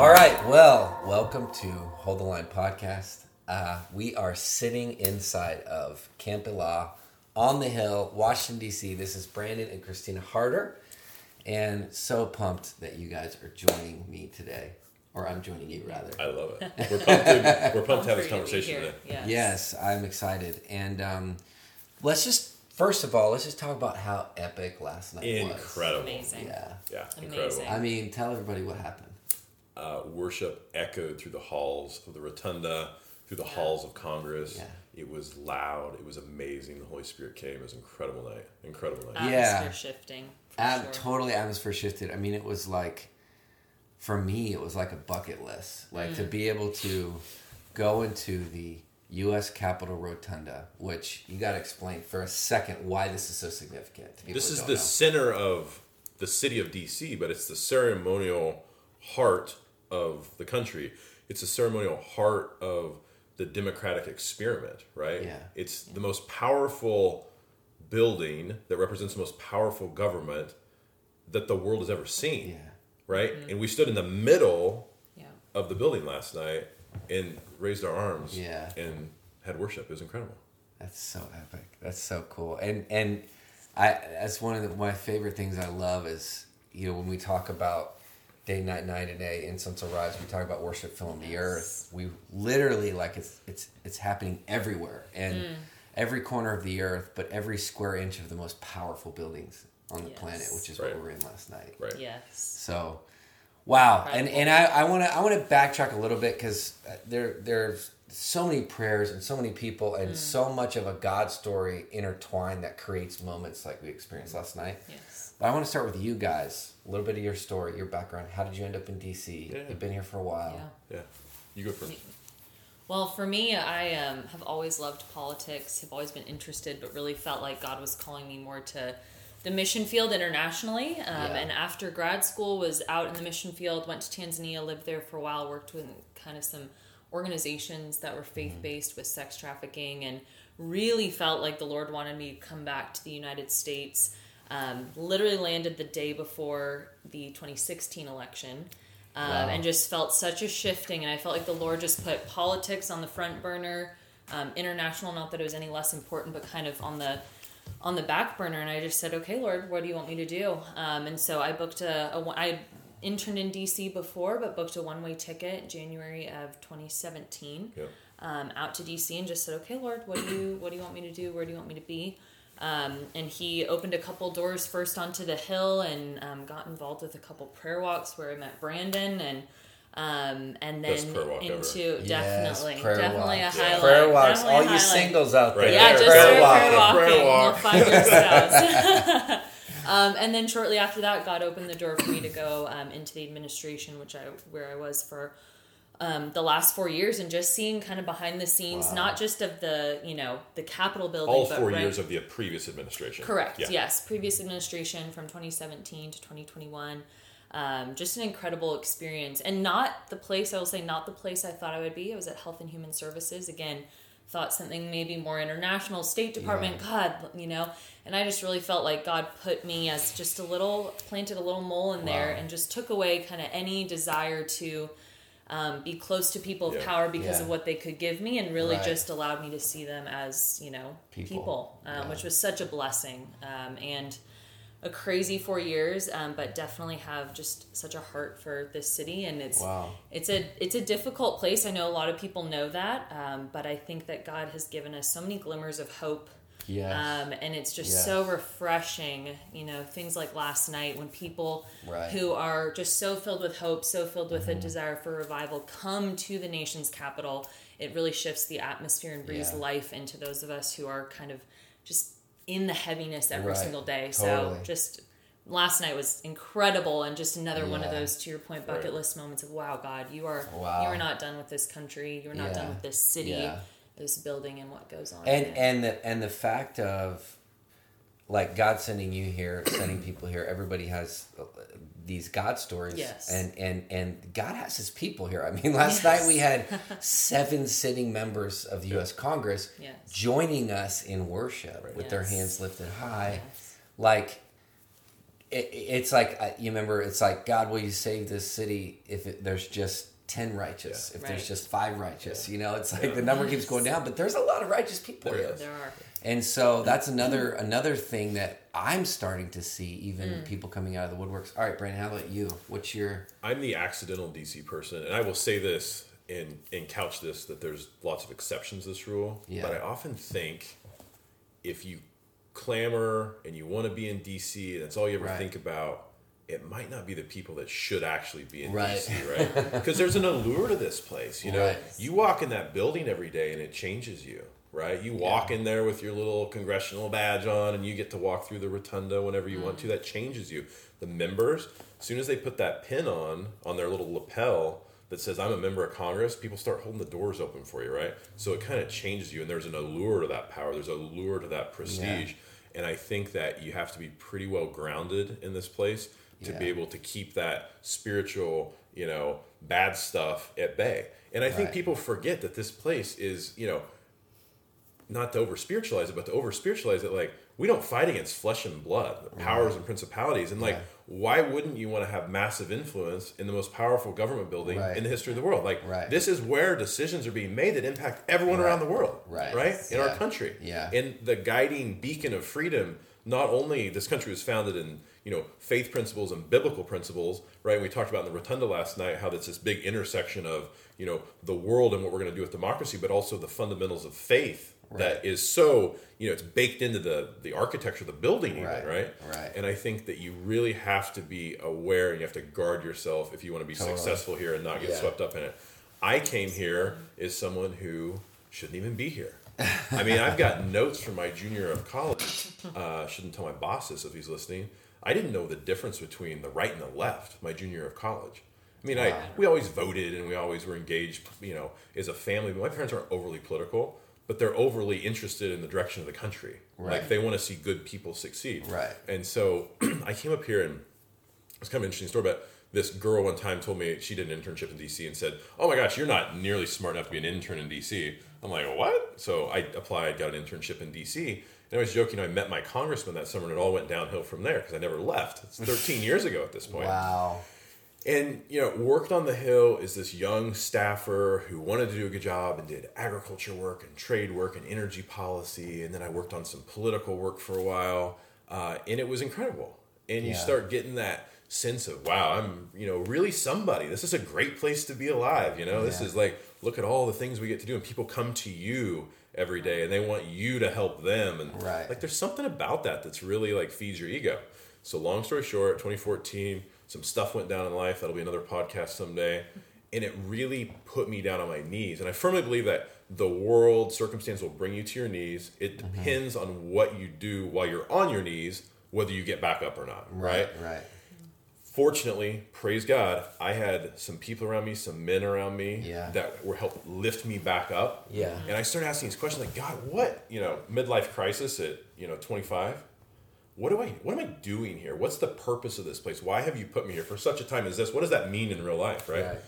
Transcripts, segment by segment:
All right. Well, welcome to Hold the Line podcast. Uh, we are sitting inside of Camp Elah on the hill, Washington, D.C. This is Brandon and Kristina Harder. And so pumped that you guys are joining me today. Or I'm joining you, rather. I love it. We're pumped to, we're pumped to have this For to conversation today. Yes. Yes, I'm excited. And um, let's just, first of all, let's just talk about how epic last night was. Incredible. Amazing. Yeah. Yeah, Amazing. incredible. I mean, tell everybody what happened. Uh, worship echoed through the halls of the rotunda, through the halls of Congress. Yeah. It was loud. It was amazing. The Holy Spirit came. It was an incredible night. Incredible night. Yeah. Shifting. For Ab- sure. Totally atmosphere shifted. I mean, it was like, for me, it was like a bucket list. Like Mm. to be able to go into the U.S. Capitol Rotunda, which you got to explain for a second why this is so significant. To This is the know. center of the city of DC, but it's the ceremonial heart of the country. It's the ceremonial heart of the democratic experiment, right? Yeah. It's the most powerful building that represents the most powerful government that the world has ever seen, Yeah. right? Mm-hmm. And we stood in the middle Yeah. of the building last night and raised our arms Yeah. and had worship. It was incredible. That's so epic. That's so cool. And and I that's one of the, my favorite things I love is you know when we talk about day night night and day incense will rise we talk about worship filling the earth we literally like it's it's it's happening everywhere and Mm. every corner of the earth but every square inch of the most powerful buildings on the Yes. planet which is Right. what we were in last night Right. Yes. so, wow, and Incredible. and I I want to I want to backtrack a little bit because there there's so many prayers and so many people Mm. and so much of a God story intertwined that creates moments like we experienced last night. Yes. But I want to start with you guys. A little bit of your story, your background. How did you end up in DC? Yeah. You've been here for a while. Yeah. Yeah. You go first. Well, for me, I um, have always loved politics, have always been interested, but really felt like God was calling me more to the mission field internationally. Um, Yeah. And after grad school, was out in the mission field, went to Tanzania, lived there for a while, worked with kind of some organizations that were faith based with sex trafficking, and really felt like the Lord wanted me to come back to the United States. Um, literally landed the day before the 2016 election. Um, Wow. and just felt such a shifting and i felt like the lord just put politics on the front burner um, international not that it was any less important but kind of on the on the back burner and i just said okay lord what do you want me to do um, and so i booked a, a i interned in dc before but booked a one-way ticket january of 2017 Yeah. um, out to DC and just said, "Okay, Lord, what do you what do you want me to do? Where do you want me to be?" Um, and he opened a couple doors first onto the hill and um, got involved with a couple prayer walks where I met Brandon and um, and then walk ever. into Yes, definitely definitely walks. a highlight. Prayer walks. definitely All a you highlight. singles out there. Right Yeah, just Prayer walk. prayer walking. Prayer walk. You'll find yourselves. um, and then shortly after that, God opened the door for me to go um, into the administration, which I where I was for um, the last four years, and just seeing kind of behind the scenes, Wow. not just of the you know the Capitol building, All but four right- years of the previous administration. Correct. Yeah. Yes. Previous administration from 2017 to 2021. Um, just an incredible experience, and not the place I will say, not the place I thought I would be. I was at Health and Human Services again. Thought something maybe more international, State Department. God, you know, and I just really felt like God put me as just a little planted a little mole in there, and just took away kind of any desire to um, be close to people of Yeah. power because Yeah. of what they could give me, and really Right. just allowed me to see them as you know People. people, um, Yeah. which was such a blessing um, and a crazy four years, um, but definitely have just such a heart for this city, and it's Wow. it's a it's a difficult place. I know a lot of people know that, um, but I think that God has given us so many glimmers of hope. Yes. Um, and it's just Yes. so refreshing, you know, things like last night when people Right. who are just so filled with hope, so filled with a desire for revival come to the nation's capital. It really shifts the atmosphere and breathes Yeah. life into those of us who are kind of just in the heaviness every Right. single day. Totally. So just last night was incredible and just another one of those to your point bucket Right. list moments of wow god you are Wow. you are not done with this country you're not Yeah. done with this city Yeah. This building and what goes on and and the and the fact of like God sending you here, sending people here. Everybody has uh, these God stories, Yes. and and and God has His people here. I mean, last Yes. night we had seven sitting members of the U.S. Congress Yes. joining us in worship Right. with their hands lifted high, Yes. like. it, it's like you remember. It's like God, will you save this city if it, there's just ten righteous? If there's just five righteous, you know, it's like the number keeps going down. But there's a lot of righteous people There There are. And so that's another another thing that I'm starting to see, even Mm. people coming out of the woodworks. All right, Brandon, how about you? What's your I'm the accidental DC person, and I will say this and and couch this that there's lots of exceptions to this rule. Yeah. But I often think if you clamor and you want to be in DC, and that's all you ever Right. think about. It might not be the people that should actually be in Right. DC, right? Because there's an allure to this place. You know, Right. you walk in that building every day and it changes you, right? You walk in there with your little congressional badge on and you get to walk through the rotunda whenever you want to. Mm. That changes you. The members, as soon as they put that pin on on their little lapel that says I'm a member of Congress, people start holding the doors open for you, right? So it kind of changes you and there's an allure to that power. There's a lure to that prestige. And I think that you have to be pretty well grounded in this place to be able to keep that spiritual, you know, bad stuff at bay. And I think people forget that this place is, you know, not to over spiritualize it, but to over spiritualize it, like we don't fight against flesh and blood, the mm-hmm. powers and principalities. And like, Yeah. why wouldn't you want to have massive influence in the most powerful government building Right. in the history of the world? Like, Right. this is where decisions are being made that impact everyone around the world, Right. Right in Yeah. our country, Yeah. And the guiding beacon of freedom. Not only this country was founded in you know faith principles and biblical principles, right? We talked about in the rotunda last night how that's this big intersection of you know the world and what we're going to do with democracy, but also the fundamentals of faith that Right. is so you know it's baked into the the architecture of the building even Right, right right. and i think that you really have to be aware and you have to guard yourself if you want to be Totally. successful here and not get Yeah. swept up in it i came here as someone who shouldn't even be here i mean i've got notes from my junior year of college uh, shouldn't tell my boss this if he's listening i didn't know the difference between the right and the left my junior year of college I mean, I we always voted and we always were engaged, you know, as a family. But my parents aren't overly political, but they're overly interested in the direction of the country. Right. Like they want to see good people succeed. Right. And so I came up here and it's kind of an interesting story, but this girl one time told me she did an internship in DC and said, "Oh my gosh, you're not nearly smart enough to be an intern in DC." I'm like, "What?" So I applied, got an internship in DC, and I was joking. I met my congressman that summer, and it all went downhill from there because I never left. It's 13 years ago at this point wow? and you know worked on the hill is this young staffer who wanted to do a good job and did agriculture work and trade work and energy policy and then i worked on some political work for a while uh, and it was incredible and you Yeah. start getting that sense of wow i'm you know really somebody. This is a great place to be alive you know? This is like look at all the things we get to do and people come to you every day and they want you to help them and Right. like there's something about that that's really like feeds your ego. So long story short 2014 some stuff went down in life. That'll be another podcast someday. And it really put me down on my knees. And i firmly believe that the world circumstance will bring you to your knees. It Mm-hmm. depends on what you do while you're on your knees whether you get back up or not right, Right. Fortunately praise god i had some people around me some men around me Yeah. that were helped lift me back up Yeah. and i started asking these questions like god what you know midlife crisis at you know 25 what do I what am I doing here? What's the purpose of this place? Why have you put me here for such a time as this? What does that mean in real life, right? Right.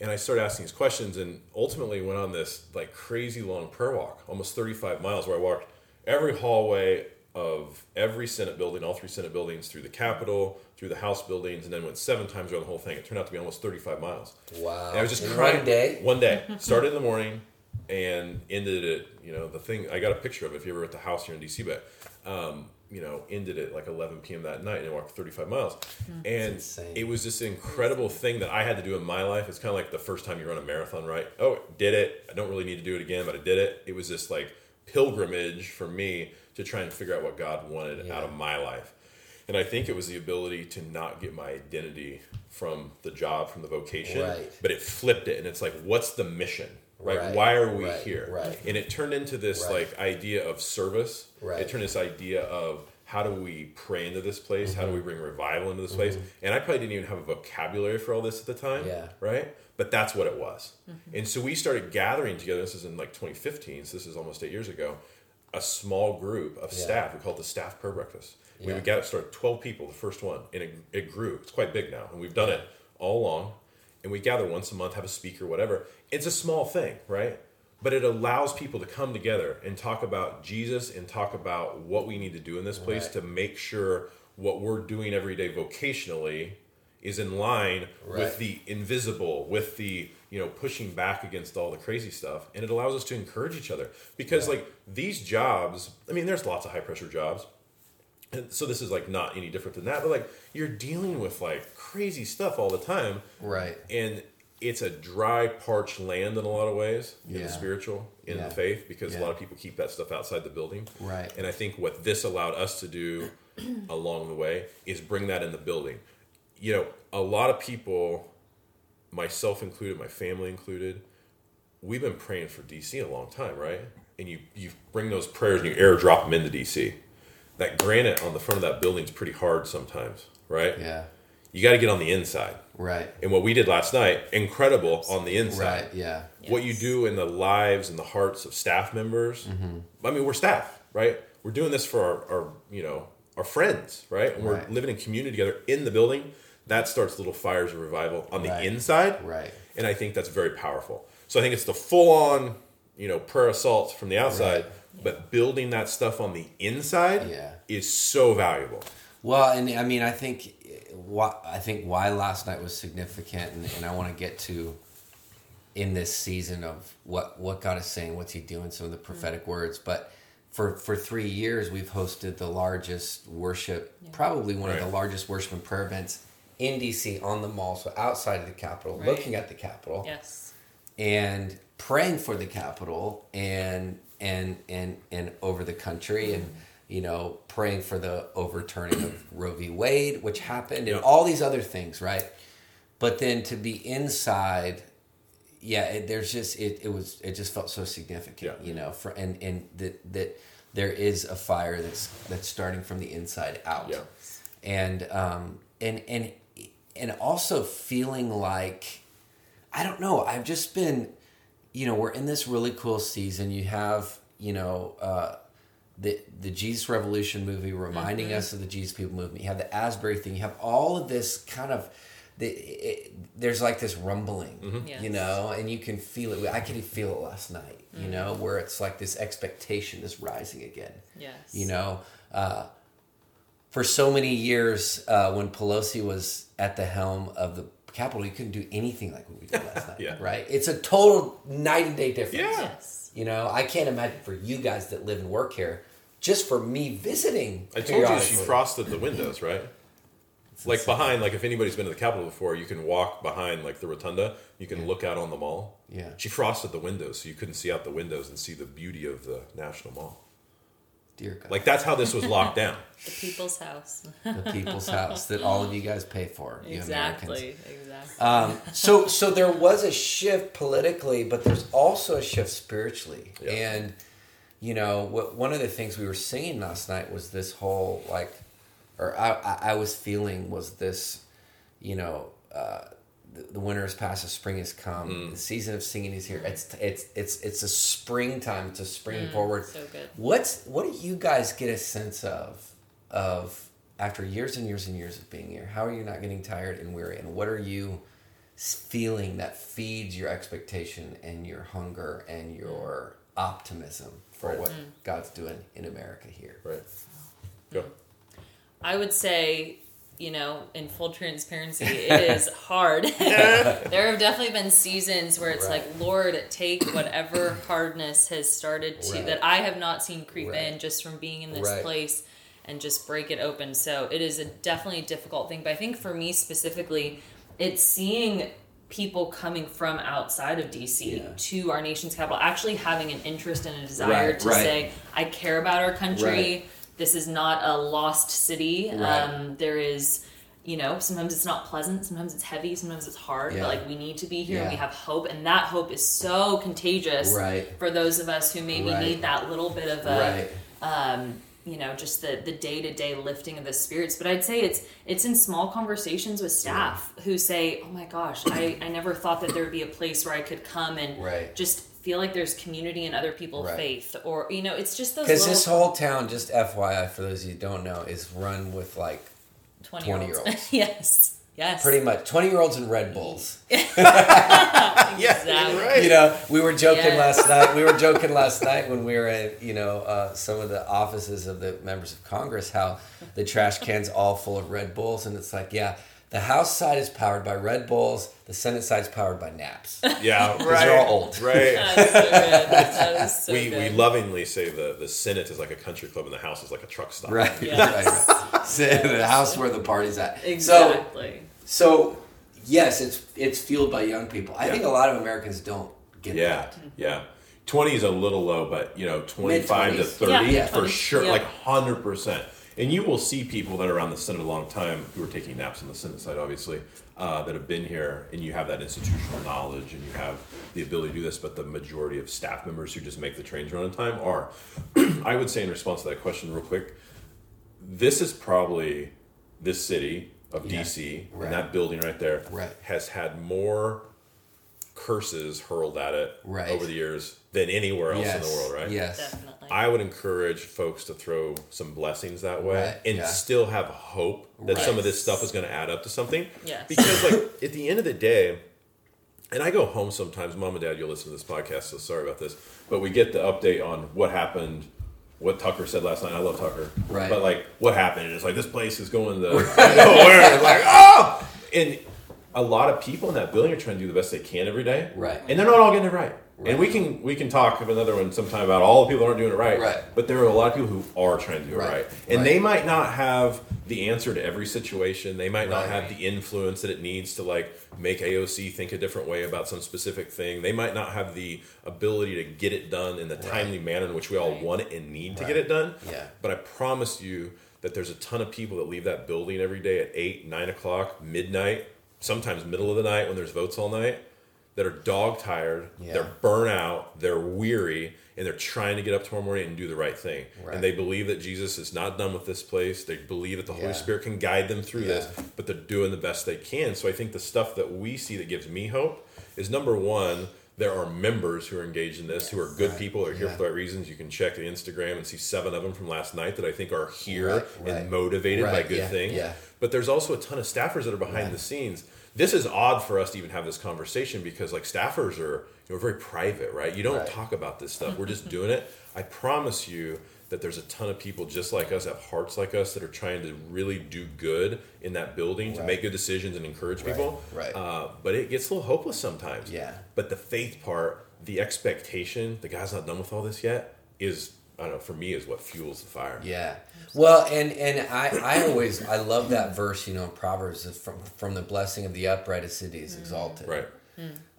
And I started asking these questions and ultimately went on this like crazy long prayer walk, almost 35 miles where I walked every hallway of every Senate building, all three Senate buildings, through the Capitol, through the House buildings, and then went seven times around the whole thing. It turned out to be almost 35 miles. Wow. And I was just crying. one day? One day. Started in the morning and ended it. You know, the thing I got a picture of it if you ever at the house here in DC, but um, you know, ended at like 11 p.m. that night and I walked 35 miles. And it was this incredible thing that I had to do in my life. It's kind of like the first time you run a marathon, right? Oh, did it. I don't really need to do it again, but I did it. It was this like pilgrimage for me to try and figure out what God wanted Yeah. out of my life. And I think it was the ability to not get my identity from the job, from the vocation, Right. but it flipped it. And it's like, what's the mission? Right? Right, Why are we right, here? right. And it turned into this like idea of service. Right. It turned this idea of how do we pray into this place? How do Mm-hmm. we bring revival into this place? And I probably didn't even have a vocabulary for all this at the time. Yeah. Right? But that's what it was. And so we started gathering together. This is in like 2015, so this is almost eight years ago. A small group of Yeah. staff. We call it the staff prayer breakfast. We Yeah. would gather, start 12 people, the first one, and it, it grew. It's quite big now, and we've done it all along. And we gather once a month, have a speaker, whatever. It's a small thing, right? But it allows people to come together and talk about Jesus and talk about what we need to do in this place Right. to make sure what we're doing every day vocationally is in line Right. with the invisible, with the you know pushing back against all the crazy stuff, and it allows us to encourage each other because like these jobs. I mean, there's lots of high pressure jobs, and so this is like not any different than that. But like you're dealing with like crazy stuff all the time, Right. and it's a dry, parched land in a lot of ways in Yeah. the spiritual, in Yeah. the faith, because Yeah. a lot of people keep that stuff outside the building. Right. And I think what this allowed us to do along the way is bring that in the building. You know, a lot of people, myself included, my family included, we've been praying for DC a long time, right? And you you bring those prayers and you airdrop them into DC. That granite on the front of that building is pretty hard sometimes, right? Yeah. You got to get on the inside. Right. And what we did last night, incredible on the inside. Right. Yeah. What you do in the lives and the hearts of staff members. Mm-hmm. I mean, we're staff, right? We're doing this for our, our you know, our friends, right? And we're Right. living in community together in the building. That starts little fires of revival on the Right. inside. Right. And I think that's very powerful. So I think it's the full on, you know, prayer assault from the outside, Right. but building that stuff on the inside Yeah. is so valuable. Well, and I mean, I think why I think why last night was significant, and, and I want to get to in this season of what what God is saying, what's He doing, some of the prophetic mm-hmm. words. But for for three years, we've hosted the largest worship, probably one of the largest worship and prayer events in DC on the mall, so outside of the Capitol, Right. looking at the Capitol Yes. and praying for the Capitol and and and and over the country and you know praying for the overturning of Roe v. Wade, which happened, and Yeah. all these other things, right? But then to be inside, yeah, it, there's just it, it was it just felt so significant, Yeah. you know, for and and that that there is a fire that's that's starting from the inside out Yeah. and um and and and also feeling like I don't know. I've just been, you know, we're in this really cool season. You have, you know, uh, the the Jesus Revolution movie reminding us of the Jesus People movement. You have the Asbury thing. You have all of this kind of. The, it, there's like this rumbling, you Yes. know, and you can feel it. I could feel it last night, you know, where it's like this expectation is rising again Yes. you know uh, for so many years uh, when pelosi was at the helm of the capitol you couldn't do anything like what we did last night Yeah. right it's a total night and day difference Yeah. Yes. you know i can't imagine for you guys that live and work here just for me visiting I told you she frosted the windows, right? Like behind, like if anybody's been to the Capitol before, you can walk behind like the rotunda. You can look out on the mall. Yeah. She frosted the windows so you couldn't see out the windows and see the beauty of the National Mall. Dear god Like that's how this was locked down. The people's house. the people's house that all of you guys pay for you Americans. exactly. Exactly. Um, so so there was a shift politically, but there's also a shift spiritually. Yeah. And you know, what, one of the things we were singing last night was this whole like, or I I, I was feeling was this, you know. Uh, the, the winter has passed, the spring has come. Mm. The season of singing is here. It's it's it's it's a springtime. It's a spring mm, forward. so good. What's what do you guys get a sense of of after years and years and years of being here? How are you not getting tired and weary? And what are you feeling that feeds your expectation and your hunger and mm. your optimism for Right. what mm. God's doing in America here? Right. Go. I would say, you know, in full transparency, it is hard. there have definitely been seasons where it's Right. like, Lord, take whatever hardness has started to Right. that I have not seen creep Right. in just from being in this place and just break it open. So it is a definitely a difficult thing. But I think for me specifically, it's seeing people coming from outside of DC Yeah. to our nation's capital actually having an interest and a desire to say, I care about our country. This is not a lost city. Right. Um, there is, you know, sometimes it's not pleasant, sometimes it's heavy, sometimes it's hard, Yeah. but like we need to be here and Yeah. we have hope. And that hope is so contagious Right. for those of us who maybe Right. need that little bit of a, um, you know, just the the day to day lifting of the spirits. But I'd say it's it's in small conversations with staff who say, "Oh my gosh, I I never thought that there would be a place where I could come and Right. just feel like there's community in other people's Right. faith, or you know, it's just those Because little this whole town, just FYI for those of you who don't know, is run with like 20 20 year year olds. olds. yes, Yes. Pretty much. 20 year olds and Red Bulls. Exactly. right. You know, we were joking Yes. last night. We were joking last night when we were at, you know, uh, some of the offices of the members of Congress how the trash cans all full of Red Bulls. And it's like, yeah, the House side is powered by Red Bulls, the Senate side is powered by naps. Yeah, Because they're all old. Right. That's so good. That is so we, we lovingly say the, the Senate is like a country club and the House is like a truck stop. Right. Yes. right, right. So, the house where the party's at. Exactly. so yes, it's it's fueled by young people. I Yeah. think a lot of Americans don't get Yeah, that. yeah. Twenty is a little low, but you know, twenty-five to Mid-twenties. thirty Yeah, for 20s, sure, yeah. like hundred percent. And you will see people that are around the Senate a long time who are taking naps on the Senate side, obviously, uh, that have been here, and you have that institutional knowledge, and you have the ability to do this. But the majority of staff members who just make the trains run on time are, I would say, in response to that question, real quick, this is probably this city of Yeah. DC Right. and that building right there Right. has had more curses hurled at it Right. over the years than anywhere else in the world, right? Yes. Definitely. I would encourage folks to throw some blessings that way Right, and yeah. still have hope that Right. some of this stuff is going to add up to something. Yes. Because, like, at the end of the day, and I go home sometimes, mom and dad, you'll listen to this podcast, so sorry about this, but we get the update on what happened, what Tucker said last night. I love Tucker. Right. But, like, what happened? And it's like, this place is going to nowhere. It's like, oh! And a lot of people in that building are trying to do the best they can every day. Right. And they're not all getting it right. Right. And we can we can talk of another one sometime about all the people who aren't doing it right. Right. But there are a lot of people who are trying to do it right. right. And Right. they might not have the answer to every situation. They might not have the influence that it needs to like make AOC think a different way about some specific thing. They might not have the ability to get it done in the timely manner in which we all want it and need to get it done. Yeah. But I promise you that there's a ton of people that leave that building every day at eight, nine o'clock, midnight, sometimes middle of the night when there's votes all night, that are dog tired, Yeah. they're burnt out, they're weary, and they're trying to get up tomorrow morning and do the right thing. Right. And they believe that Jesus is not done with this place. They believe that the Yeah. Holy Spirit can guide them through this, but they're doing the best they can. So I think the stuff that we see that gives me hope is number one, there are members who are engaged in this, who are good Right. people, are here Yeah. for the right reasons. You can check the Instagram and see seven of them from last night that I think are here Right, and motivated by good yeah, things. yeah. But there's also a ton of staffers that are behind the scenes. This is odd for us to even have this conversation because like staffers are you know very private, right? You don't Right. talk about this stuff. We're just doing it. I promise you that there's a ton of people just like us, have hearts like us, that are trying to really do good in that building to make good decisions and encourage people. right. Uh, but it gets a little hopeless sometimes. Yeah. But the faith part, the expectation, the guy's not done with all this yet, is I don't know. For me, is what fuels the fire. Yeah. Well, and and I I always I love that verse. You know, in Proverbs from from the blessing of the upright a city is exalted. Right.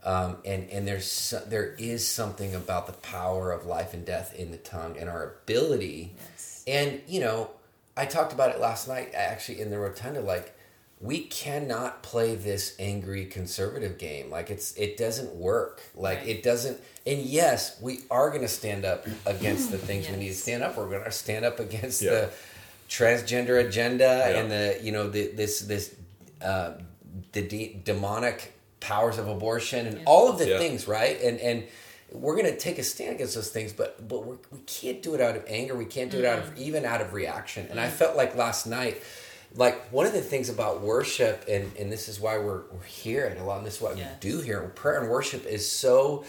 Um, and and there's so- there is something about the power of life and death in the tongue and our ability. Yes. And you know, I talked about it last night actually in the rotunda. Like, we cannot play this angry conservative game. Like it's it doesn't work. Like Right. it doesn't. And yes, we are going to stand up against the things we need to stand up. We're going to stand up against Yeah. the transgender agenda Yeah. and the you know the, this this uh, the de- demonic powers of abortion and Yeah. all of the Yeah. things right and and we're going to take a stand against those things but but we're, we can't do it out of anger we can't do it out of even out of reaction and i felt like last night like one of the things about worship and and this is why we're, we're here and a lot of this is what Yes. we do here prayer and worship is so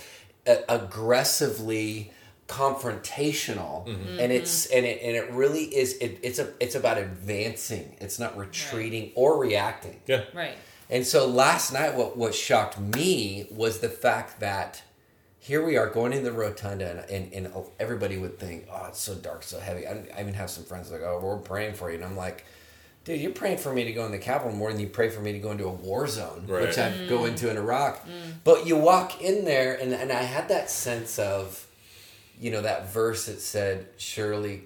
uh, aggressively confrontational and it's and it and it really is it, it's a it's about advancing it's not retreating or reacting Yeah. Right. and so last night, what, what shocked me was the fact that here we are going in the rotunda, and, and, and everybody would think, oh, it's so dark, so heavy. I, I even have some friends like, oh, we're praying for you. And I'm like, dude, you're praying for me to go in the Capitol more than you pray for me to go into a war zone, Right. which I go mm. into in Iraq. Mm. But you walk in there, and, and I had that sense of, you know, that verse that said, surely,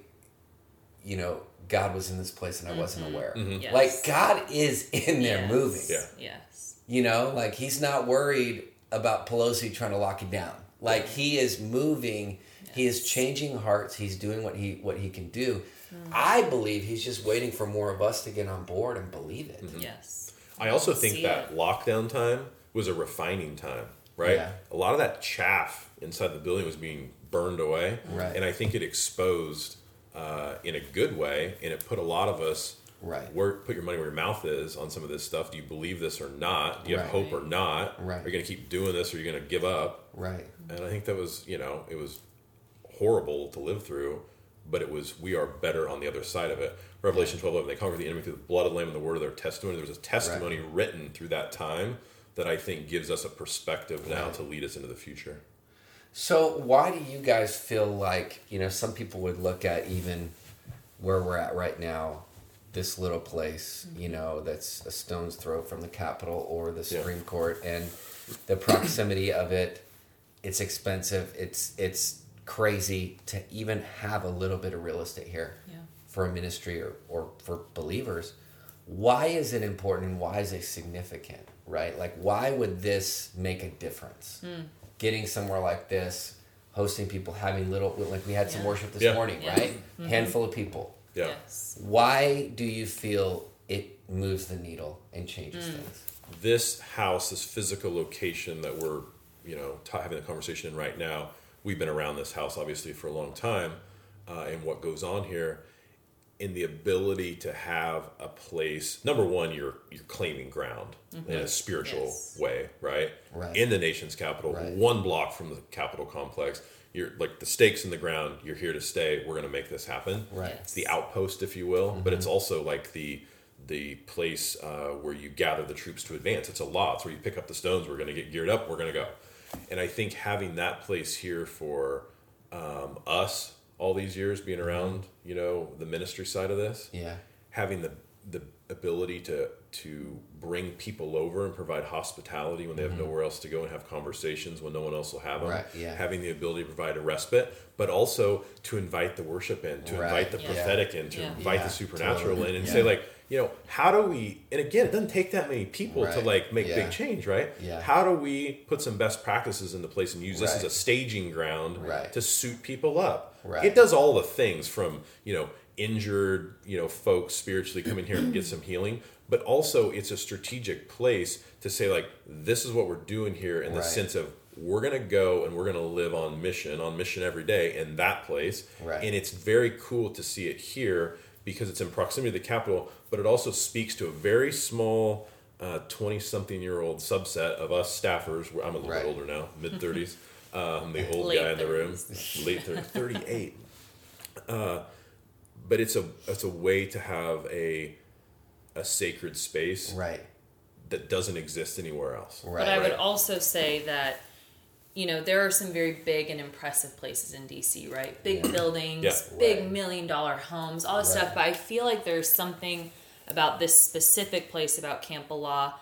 you know, God was in this place and I wasn't mm-hmm. aware. Mm-hmm. Yes. Like, God is in there Yes. moving. Yeah. Yes. You know, like he's not worried about Pelosi trying to lock it down. Like he is moving, he is changing hearts, he's doing what he what he can do. Mm. I believe he's just waiting for more of us to get on board and believe it. Yes. I also think See that it. lockdown time was a refining time, right? Yeah. A lot of that chaff inside the building was being burned away, Right. and I think it exposed uh, in a good way, and it put a lot of us Right. Where put your money where your mouth is on some of this stuff. Do you believe this or not? Do you have hope or not? Right. Are you going to keep doing this or are you going to give up? Right. And I think that was, you know, it was horrible to live through, but it was, we are better on the other side of it. Revelation 12 11, they conquered the enemy through the blood of the Lamb and the word of their testimony. There was a testimony written through that time that I think gives us a perspective now Right. to lead us into the future. So why do you guys feel like you know some people would look at even where we're at right now, this little place, mm-hmm. you know, that's a stone's throw from the Capitol or the Yeah. Supreme Court, and the proximity of it, it's expensive. It's it's crazy to even have a little bit of real estate here Yeah. for a ministry or, or for believers. Why is it important and why is it significant? Right? Like why would this make a difference? Getting somewhere like this, hosting people, having little like we had some Yeah. worship this Yeah. morning, Yeah. right? Handful of people. Yeah. Yes. Why do you feel it moves the needle and changes Mm. things? this house, this physical location that we're, you know, ta having a conversation in right now, we've been around this house obviously for a long time, uh, and what goes on here, in the ability to have a place. Number one, you're you're claiming ground in a spiritual Yes. way, right? Right. In the nation's capital, Right. one block from the Capitol complex. You're like the stakes in the ground. You're here to stay. We're going to make this happen. Right. It's the outpost, if you will, but it's also like the the place uh, where you gather the troops to advance. It's a lot. It's where you pick up the stones. We're going to get geared up. We're going to go. And I think having that place here for um, us all these years being around, you know, the ministry side of this, Yeah. having the the ability to to bring people over and provide hospitality when they have nowhere else to go and have conversations when no one else will have them. Mm-hmm. Right, yeah. Having the ability to provide a respite, but also to invite the worship in, to Right, invite the yeah. prophetic in, to Yeah. invite Yeah, the supernatural totally, in, and yeah. say like, you know, how do we? And again, it doesn't take that many people to like make yeah. big change, right? Yeah. How do we put some best practices into place and use this Right. as a staging ground Right. to suit people up? Right. It does all the things from you know injured you know folks spiritually come in here and get some healing but also it's a strategic place to say like this is what we're doing here in the Right. sense of we're going to go and we're going to live on mission on mission every day in that place Right. and it's very cool to see it here because it's in proximity to the Capitol but it also speaks to a very small 20 something year old subset of us staffers i'm a little Right. bit older now mid 30s um, the old Late guy in the room late 30s 38 uh, but it's a it's a way to have a a sacred space Right. that doesn't exist anywhere else. Right. But I would also say that, you know, there are some very big and impressive places in DC, right? Big Yeah. buildings, Yeah. big Right. million dollar homes, all this Right. stuff. But I feel like there's something about this specific place about Camp Elah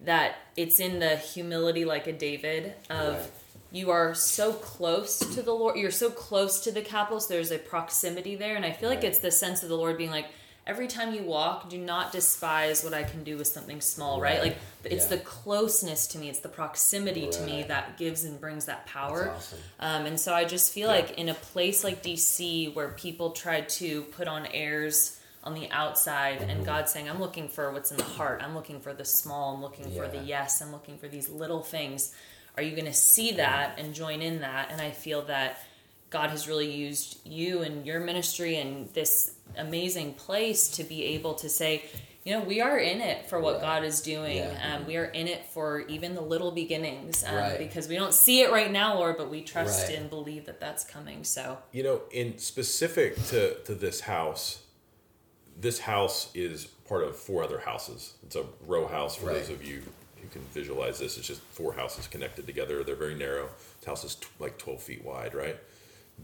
that it's in the humility like a David of Right. you are so close to the Lord, you're so close to the Capitol, so there's a proximity there. And I feel like it's the sense of the Lord being like, every time you walk, do not despise what I can do with something small, right? Right. Like it's Yeah. the closeness to me, it's the proximity to me that gives and brings that power. awesome. Um, and so I just feel Yeah. like in a place like DC where people try to put on airs on the outside Mm-hmm. and God's saying, I'm looking for what's in the heart. I'm looking for the small. I'm looking for the yes. I'm looking for these little things. Are you going to see that and join in that? And I feel that God has really used you and your ministry and this amazing place to be able to say, you know, we are in it for what Right. God is doing. Yeah. Um, we are in it for even the little beginnings um, Right. because we don't see it right now, Lord, but we trust Right. and believe that that's coming. So, You know, in specific to, to this house, this house is part of four other houses. It's a row house for Right. those of you who can visualize this. It's just four houses connected together. They're very narrow. This house is t- like 12 feet wide, right?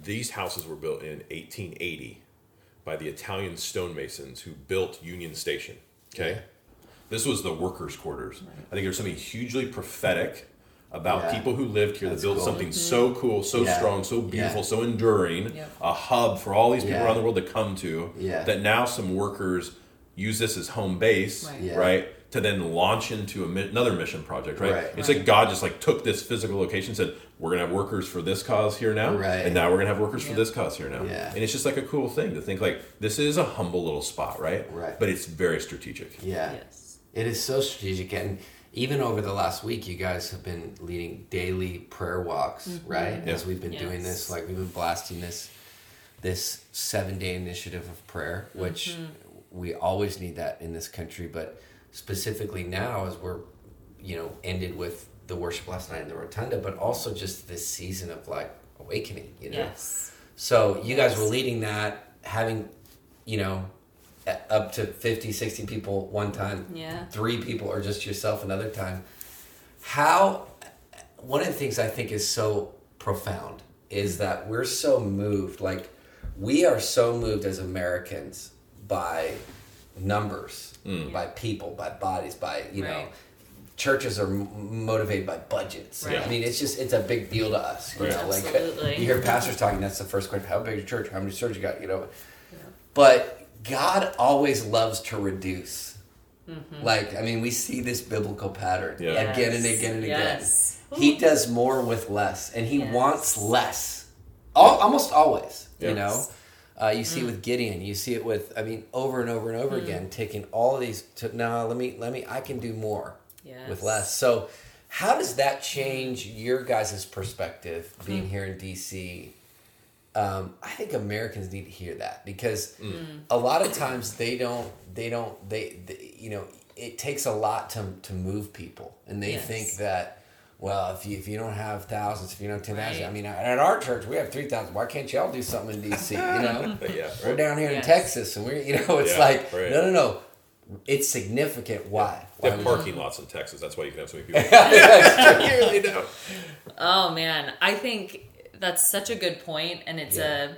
These houses were built in 1880 by the Italian stonemasons who built Union Station. Okay. Yeah. This was the workers' quarters. I think there's something hugely prophetic about Yeah. people who lived here That's that built cool. something mm-hmm. so cool, so Yeah. strong, so beautiful, Yeah. so enduring, Yep. a hub for all these people Yeah. around the world to come to. Yeah. That now some workers use this as home base, Right. Yeah. right? To then launch into a, mi- another mission project, right? Right. It's Right. like God just like took this physical location, and said, "We're gonna have workers for this cause here now, Right. and now we're gonna have workers for this cause here now." Yeah. And it's just like a cool thing to think like this is a humble little spot, right? Right. But it's very strategic. Yeah. yes. It is so strategic, and even over the last week, you guys have been leading daily prayer walks, mm-hmm. right? Yeah. As we've been doing this, like we've been blasting this this seven day initiative of prayer, which mm-hmm. we always need that in this country, but specifically now as we're, you know, ended with the worship last night in the rotunda, but also just this season of like awakening, you know. Yes. So you guys were leading that, having, you know, up to 50, 60 people one time, Yeah. three people, or just yourself another time. How, one of the things I think is so profound is that we're so moved, like, we are so moved as Americans by numbers, Mm. by people, by bodies, by, you know, churches are m- motivated by budgets. Right. I mean, it's just, it's a big deal to us. You Right. know, like, Absolutely. you hear pastors talking, that's the first question. How big is your church? How many servers you got? You know, but God always loves to reduce. Mm-hmm. Like, I mean, we see this biblical pattern Yeah. again and again and Yes. again. He does more with less, and he Yes. wants less. Al- almost always, you Yes. know. Uh, you see it with Gideon. You see it with, I mean, over and over and over again, taking all of these to. Let me, let me. I can do more Yes. with less. So, how does that change your guys' perspective being here in DC? Um, I think Americans need to hear that because Hmm. a lot of times they don't, they don't, they, they, you know, it takes a lot to to move people, and they Yes. think that. Well, if you if you don't have thousands, if you don't have ten thousand, Right. I mean, at our church we have three thousand. Why can't y'all do something in DC? You know, But yeah, we're down here in Texas, and we're you know, it's Yeah, like right. no, no, no, it's significant. Why? They Why have parking lots in Texas. That's why you can have so many people. you really don't. Oh man, I think that's such a good point, and it's Yeah. a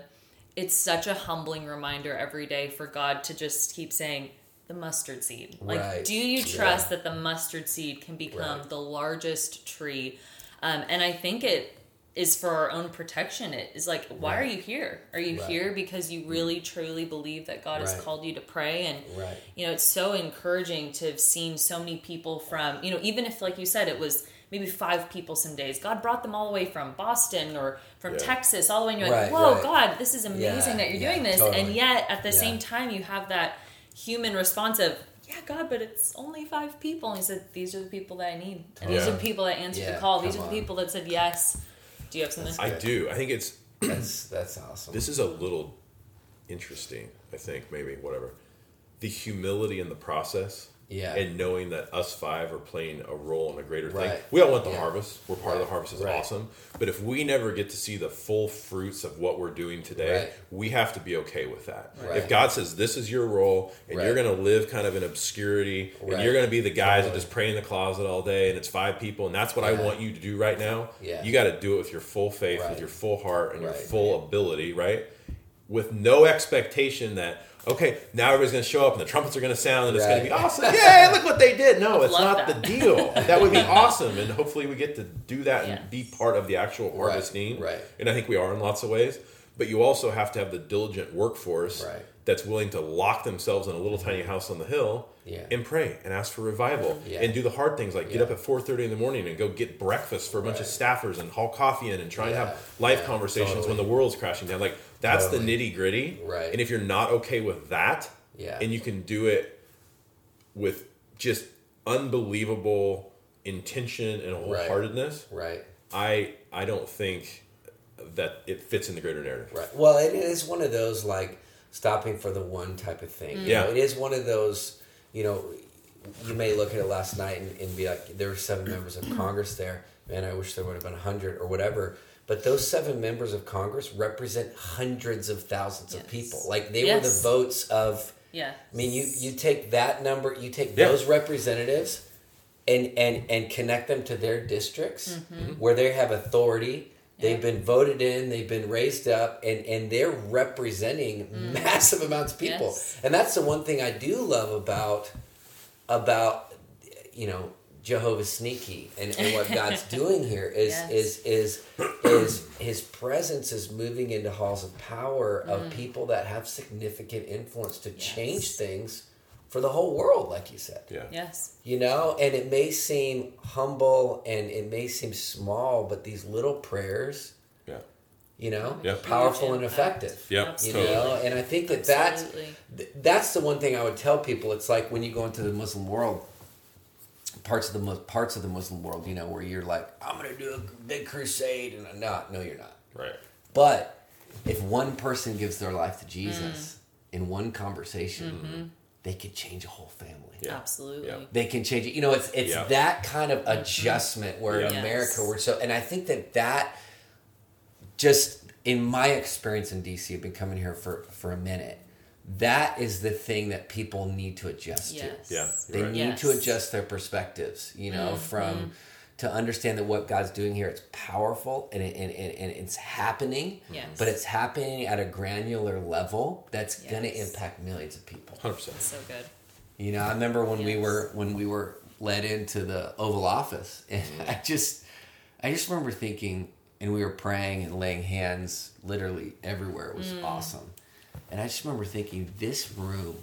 it's such a humbling reminder every day for God to just keep saying the mustard seed. Like, Right. do you Yeah. trust that the mustard seed can become Right. the largest tree? Um, and I think it is for our own protection. It is like, why are you here? Are you Right. here because you really truly believe that God has called you to pray? And Right. you know, it's so encouraging to have seen so many people from, you know, even if, like you said, it was maybe five people some days, God brought them all the way from Boston or from Yeah. Texas, all the way, and you're like, Right, whoa, right. God, this is amazing Yeah, that you're yeah, doing this. totally. And yet, at the Yeah. same time, you have that human response of, yeah, God, but it's only five people. And he said, these are the people that I need. And these are the people that answered Yeah, the call. These are the on. people that said yes. Do you have something? I do. I think it's That's that's awesome. this is a little interesting. I think maybe whatever the humility in the process. Yeah. And knowing that us five are playing a role in a greater thing. We all want the Yeah. harvest. We're part of the harvest is Right. awesome. But if we never get to see the full fruits of what we're doing today, Right. we have to be okay with that. Right. If God says this is your role and you're going to live kind of in obscurity Right. and you're going to be the guys Totally. that just pray in the closet all day and it's five people and that's what I want you to do right now, Yeah. you got to do it with your full faith, Right. with your full heart and your Right. full ability, right? With no expectation that okay, now everybody's going to show up and the trumpets are going to sound and it's going to be awesome. Yeah, look what they did. No, it's not that. the deal. That would be awesome and hopefully we get to do that and be part of the actual Right, team. right. And I think we are in lots of ways, but you also have to have the diligent workforce Right. that's willing to lock themselves in a little mm-hmm. tiny house on the hill Yeah. and pray and ask for revival Yeah. and do the hard things like get up at 4.30 in the morning and go get breakfast for a bunch of staffers and haul coffee in and try and have life Yeah. conversations Totally. when the world's crashing down like that's the nitty gritty Right. and if you're not okay with that Yeah. and you can do it with just unbelievable intention and wholeheartedness right. i i don't think that it fits in the greater narrative Right. Well, it is one of those like stopping for the one type of thing. You Yeah. it is one of those. You know, you may look at it last night and, and be like, there were seven members of Congress there, Man, I wish there would have been a hundred or whatever. But those seven members of Congress represent hundreds of thousands of people. Like they were the votes of. yeah. I mean, you you take that number, you take Yeah. those representatives, and and and connect them to their districts Mm-hmm. where they have authority. They've Yeah. been voted in. They've been raised up, and and they're representing massive amounts of people. Mm. Yes. And that's the one thing I do love about about you know Jehovah's sneaky and, and what God's doing here is Yes. is is is his presence is moving into halls of power of people that have significant influence to Mm. Yes. change things for the whole world, like you said. yeah Yes. You know, and it may seem humble and it may seem small, but these little prayers, yeah you know, Yeah. powerful and effective. impact. Yep, You Absolutely. know, and I think that that's Absolutely. th- that's the one thing I would tell people. It's like when you go into the Muslim world, parts of the parts of the Muslim world, you know, where you're like, I'm gonna do a big crusade, and I'm not. No, you're not. right But if one person gives their life to Jesus Mm. in one conversation, they could change a whole family. Yeah. Absolutely. Yeah. They can change it. You know, it's it's Yeah. that kind of adjustment where in Yeah. America Yes. we're so, and I think that that just in my experience in DC, I've been coming here for for a minute. That is the thing that people need to adjust Yes. to. Yeah. They Right. need Yes. to adjust their perspectives, you know, Mm-hmm. from to understand that what God's doing here, it's powerful and, it, and, and, and it's happening, Yes. but it's happening at a granular level that's going to impact millions of people. 100%. So good. You know, I remember when we were when we were led into the Oval Office, and I just I just remember thinking, and we were praying and laying hands literally everywhere. It was Mm. awesome, and I just remember thinking, this room,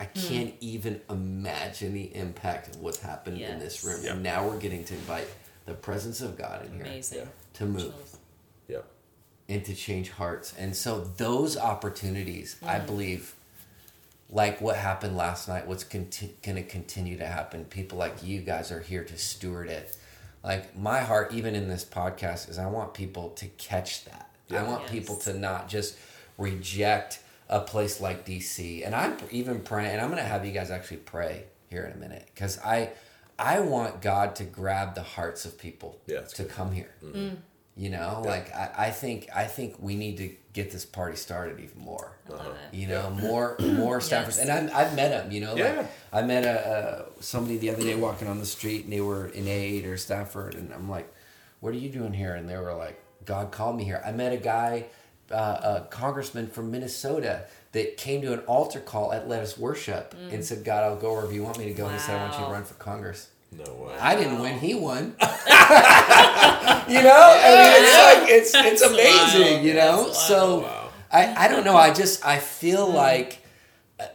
I Mm. can't even imagine the impact of what's happened in this room, Yeah. and now we're getting to invite the presence of God in here Amazing. Yeah. to move Yeah. and to change hearts. And so those opportunities, I Mm. believe, like what happened last night, what's conti- going to continue to happen. People like you guys are here to steward it. Like my heart, even in this podcast, is I want people to catch that. I want Yes. people to not just reject a place like DC. And I'm even praying, and I'm going to have you guys actually pray here in a minute because I, I want God to grab the hearts of people Yeah, to good. come here. You know, like I, I think I think we need to get this party started even more. I love it. You know, more more staffers, Yes. and I'm, I've met them. You know, Yeah. like I met a, uh somebody the other day walking on the street, and they were in aide or Stafford, and I'm like, "What are you doing here?" And they were like, "God called me here." I met a guy, uh, a congressman from Minnesota, that came to an altar call at Let Us Worship and said, "God, I'll go wherever you want me to go." And he said, "I want you to Mm. Run for Congress." No way. I didn't win; he won. you know, I mean, it's like it's it's That's amazing. wild. You know, so. Wow. I I don't know. I just I feel like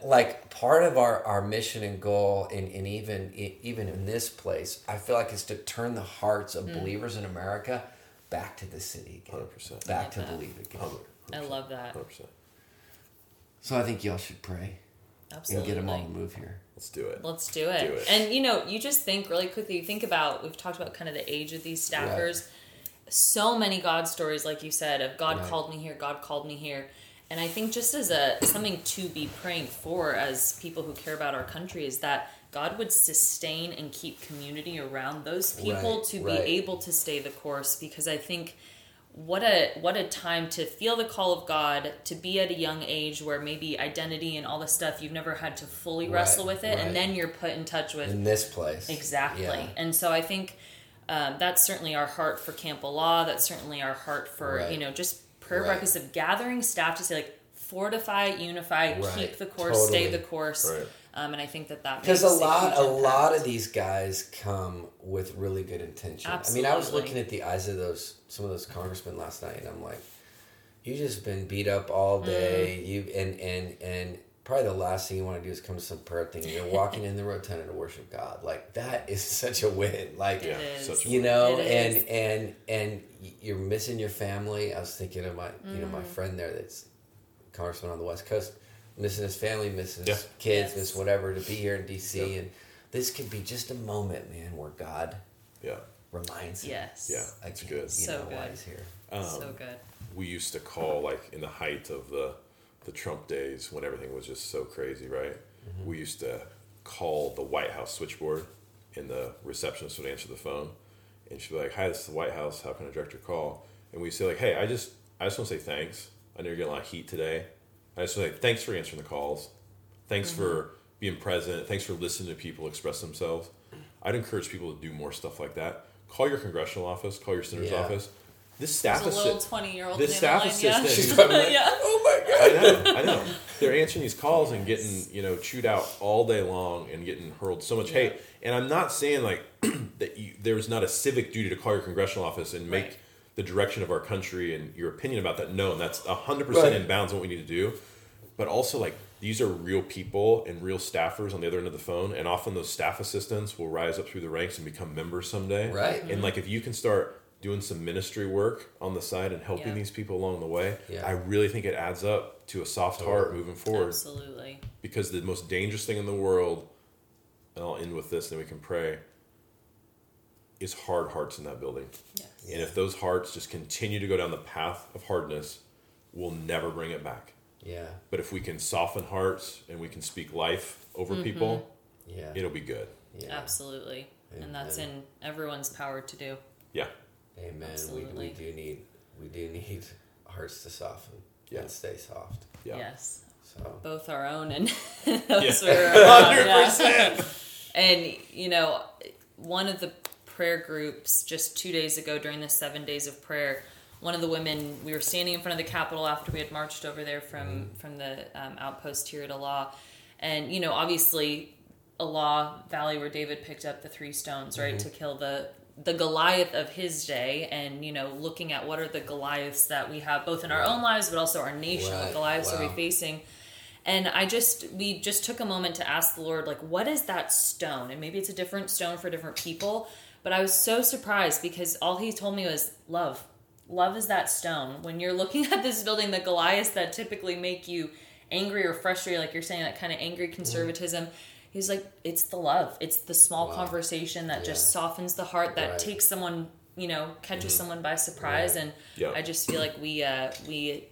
like part of our our mission and goal, and and even even in this place, I feel like is to turn the hearts of believers in America back to the city again, 100%. back Love to that. believe again. 100%. I love that. 100%. So I think y'all should pray Absolutely. and get them all to move here. Let's do it. Let's do it. Do it. And you know, you just think really quickly. You think about we've talked about kind of the age of these staffers. So many God stories, like you said, of God Right. called me here. God called me here. And I think just as a something to be praying for as people who care about our country is that God would sustain and keep community around those people Right, to be right. able to stay the course because I think what a what a time to feel the call of God to be at a young age where maybe identity and all the stuff you've never had to fully Right, wrestle with it and then you're put in touch with In this place, exactly. Yeah. and so I think um, that's certainly our heart for Camp Elah that's certainly our heart for you know just prayer breakfast of gathering staff to say like fortify unify keep the course stay the course. Right. Um, and I think that that because a lot huge a lot of these guys come with really good intention i mean i was looking at the eyes of those some of those congressmen last night and i'm like you just been beat up all day Mm. you and and and probably the last thing you want to do is come to some prayer thing and you're walking in the rotunda to worship god like that is such a win like Yeah. It is. Such a you know It and is. and and you're missing your family i was thinking of my you know my Mm. friend there that's congressman on the west coast missing his family missing Yeah. his kids Yes. miss whatever to be here in dc Yeah. and this could be just a moment man where god Yeah. reminds him yes Yeah. That's again, good. you So know why good. he's here Um, so good we used to call like in the height of the the Trump days when everything was just so crazy, right? We used to call the White House switchboard, and the receptionist would answer the phone, and she'd be like, "Hi, this is the White House. How can I direct your call?" And we say like, "Hey, I just I just want to say thanks. I know you're getting a lot of heat today. I just want to say thanks for answering the calls. Thanks for mm-hmm. being present. Thanks for listening to people express themselves. I'd encourage people to do more stuff like that. Call your congressional office. Call your senator's Yeah. office." This staff There's a little twenty year old this staff assistant She's who's- probably like, yeah. oh my god I know, I know. They're answering these calls and getting, you know, chewed out all day long and getting hurled so much hate. And I'm not saying like that you, there's not a civic duty to call your congressional office and make Right. The direction of our country and your opinion about that known. That's hundred Right. percent in bounds on what we need to do. But also like these are real people and real staffers on the other end of the phone, and often those staff assistants will rise up through the ranks and become members someday. Right. And like if you can start doing some ministry work on the side and helping Yeah. these people along the way, Yeah. I really think it adds up to a soft heart moving forward. Absolutely. Because the most dangerous thing in the world, and I'll end with this, then we can pray, is hard hearts in that building. Yes. And if those hearts just continue to go down the path of hardness, we'll never bring it back. Yeah. But if we can soften hearts and we can speak life over Mm-hmm. people, Yeah. it'll be good. yeah. Absolutely. And- And that's in everyone's power to do. Yeah. Amen. We, we Absolutely. do need we do need hearts to soften Yeah. and stay soft. Yeah. Yes. So Both our own and those we're around, 100%. And you know, one of the prayer groups just two days ago during the seven days of prayer, one of the women we were standing in front of the Capitol after we had marched over there from from the um, outpost here at Elah, and you know, obviously, Elah Valley where David picked up the three stones, right, to kill the the Goliath of his day, and you know, looking at what are the Goliaths that we have both in our own lives, but also our nation. Right. What Goliaths are we facing? And I just, we just took a moment to ask the Lord, like, what is that stone? And maybe it's a different stone for different people. But I was so surprised because all he told me was love. Love is that stone. When you're looking at this building, the Goliaths that typically make you angry or frustrated, like you're saying, that kind of angry conservatism. He's like, it's the love. It's the small Wow. conversation that just softens the heart, that Right. takes someone, you know, catches someone by surprise. Right. And Yeah. I just feel like we uh, we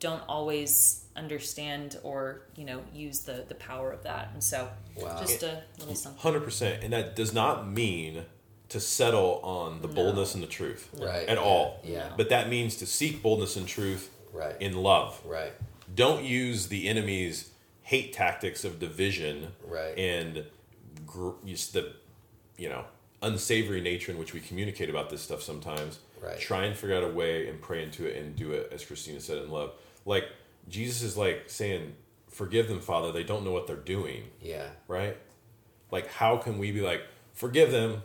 don't always understand or you know use the the power of that. And so, Wow. just a little something. Hundred percent, and that does not mean to settle on the No. boldness and the truth Right. at all. Yeah. But that means to seek boldness and truth Right. in love. right. Don't use the enemy's hate tactics of division Right. and gr- the you know unsavory nature in which we communicate about this stuff sometimes. Right. Try and figure out a way and pray into it and do it as Kristina said in love. Like Jesus is like saying, "Forgive them, Father. They don't know what they're doing." Yeah. right? Like, how can we be like, forgive them?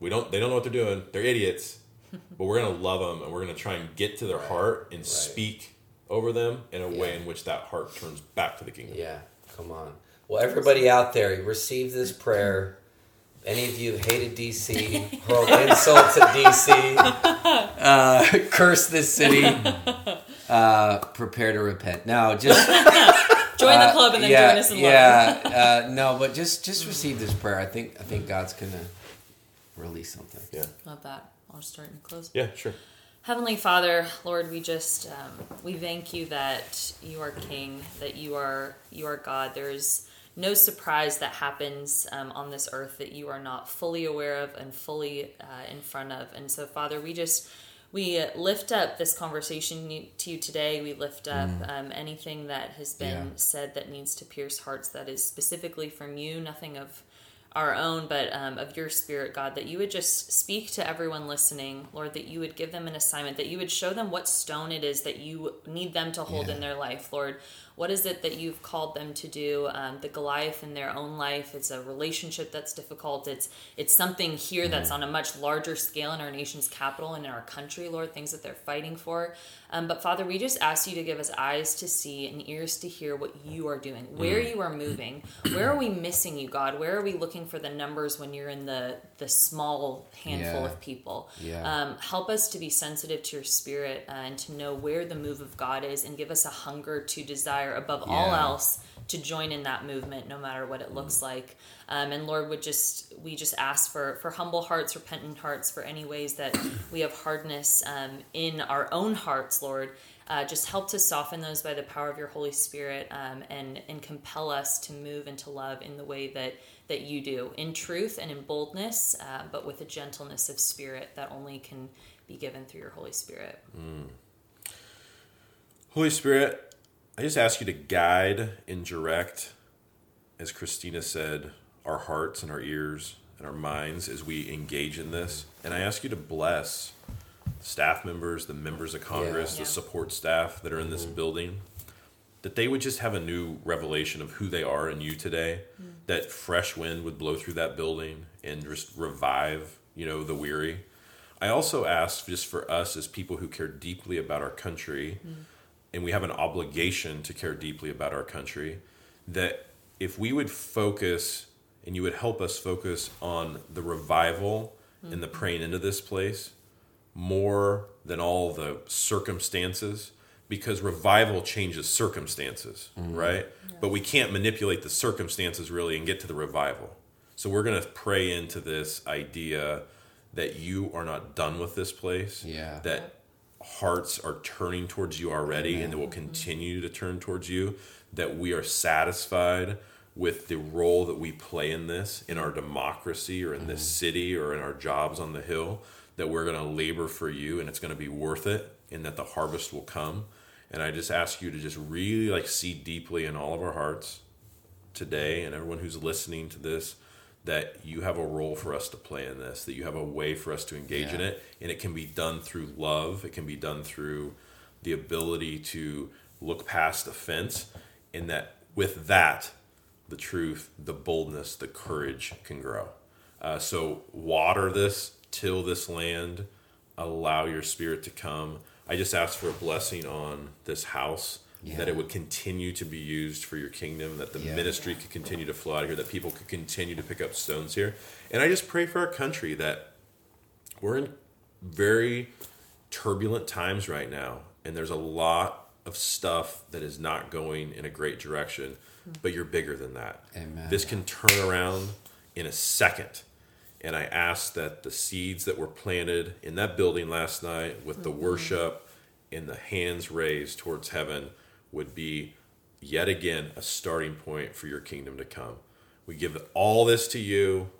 We don't. They don't know what they're doing. They're idiots. but we're gonna love them, and we're gonna try and get to their Right, heart and right. speak over them in a way in which that heart turns back to the kingdom. Yeah. Come on. Well, everybody out there, receive this prayer. Any of you hated DC, hurled insults at DC, uh, curse this city, uh, prepare to repent. Now, just Join uh, the club and then yeah, join us in love. yeah. Uh, no, but just just receive this prayer. I think I think God's gonna release something. Yeah. Love that. I'll start and close. Yeah. Sure. Heavenly Father, Lord, we just um, we thank you that you are King, that you are you are God. There is no surprise that happens um, on this earth that you are not fully aware of and fully uh, in front of. And so, Father, we just we lift up this conversation to you today. We lift up um, anything that has been Yeah. said that needs to pierce hearts that is specifically from you, nothing of our own, but um, of your spirit, God, that you would just speak to everyone listening, Lord, that you would give them an assignment, that you would show them what stone it is that you need them to hold Yeah. in their life, Lord. What is it that you've called them to do? Um, the Goliath in their own life, it's a relationship that's difficult. It's it's something here that's on a much larger scale in our nation's capital and in our country, Lord, things that they're fighting for. Um, but Father, we just ask you to give us eyes to see and ears to hear what you are doing, where you are moving, where are we missing you, God? Where are we looking for the numbers when you're in the the small handful Yeah. of people? Yeah. Um, help us to be sensitive to your spirit uh, and to know where the move of God is, and give us a hunger to desire above all else to join in that movement, no matter what it looks like. Um, and Lord, would just we just ask for for humble hearts, repentant hearts, for any ways that we have hardness um, in our own hearts, Lord. Uh, just help to soften those by the power of your Holy Spirit, um, and and compel us to move into love in the way that that you do, in truth and in boldness, uh, but with a gentleness of spirit that only can be given through your Holy Spirit. Holy Spirit, I just ask you to guide and direct, as Kristina said, our hearts and our ears and our minds as we engage in this. And I ask you to bless staff members, the members of Congress, Yeah. the support staff that are in this mm-hmm. building, that they would just have a new revelation of who they are in you today, mm. that fresh wind would blow through that building and just revive, you know, the weary. I also ask just for us as people who care deeply about our country, mm. And we have an obligation to care deeply about our country, that if we would focus and you would help us focus on the revival and the praying into this place more than all the circumstances because revival changes circumstances, mm-hmm. right? But we can't manipulate the circumstances really and get to the revival. So we're going to pray into this idea that you are not done with this place. Yeah. That hearts are turning towards you already and they will continue to turn towards you, that we are satisfied with the role that we play in this, in our democracy or in this city or in our jobs on the hill, that we're going to labor for you and it's going to be worth it and that the harvest will come. And I just ask you to just really like see deeply in all of our hearts today and everyone who's listening to this that you have a role for us to play in this, that you have a way for us to engage in it, and it can be done through love. It can be done through the ability to look past offense, and that with that, the truth, the boldness, the courage can grow. Uh, so water this, till this land, allow your spirit to come. I just ask for a blessing on this house. That it would continue to be used for your kingdom, that the Yeah. ministry could continue to flow out of here, that people could continue to pick up stones here. And I just pray for our country that we're in very turbulent times right now, and there's a lot of stuff that is not going in a great direction, hmm. but you're bigger than that. Amen. This can turn around in a second. And I ask that the seeds that were planted in that building last night with the mm-hmm. worship and the hands raised towards heaven would be yet again a starting point for your kingdom to come. We give all this to you.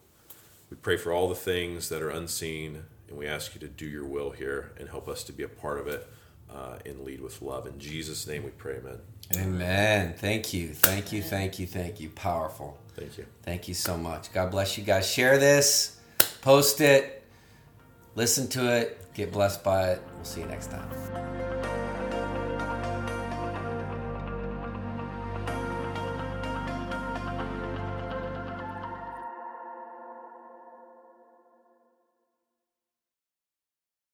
We pray for all the things that are unseen, and we ask you to do your will here and help us to be a part of it uh, and lead with love. In Jesus' name we pray, amen. Amen. Thank you. Thank you. Thank you. Thank you. Powerful. Thank you. Thank you so much. God bless you guys. Share this, post it, listen to it, get blessed by it. We'll see you next time.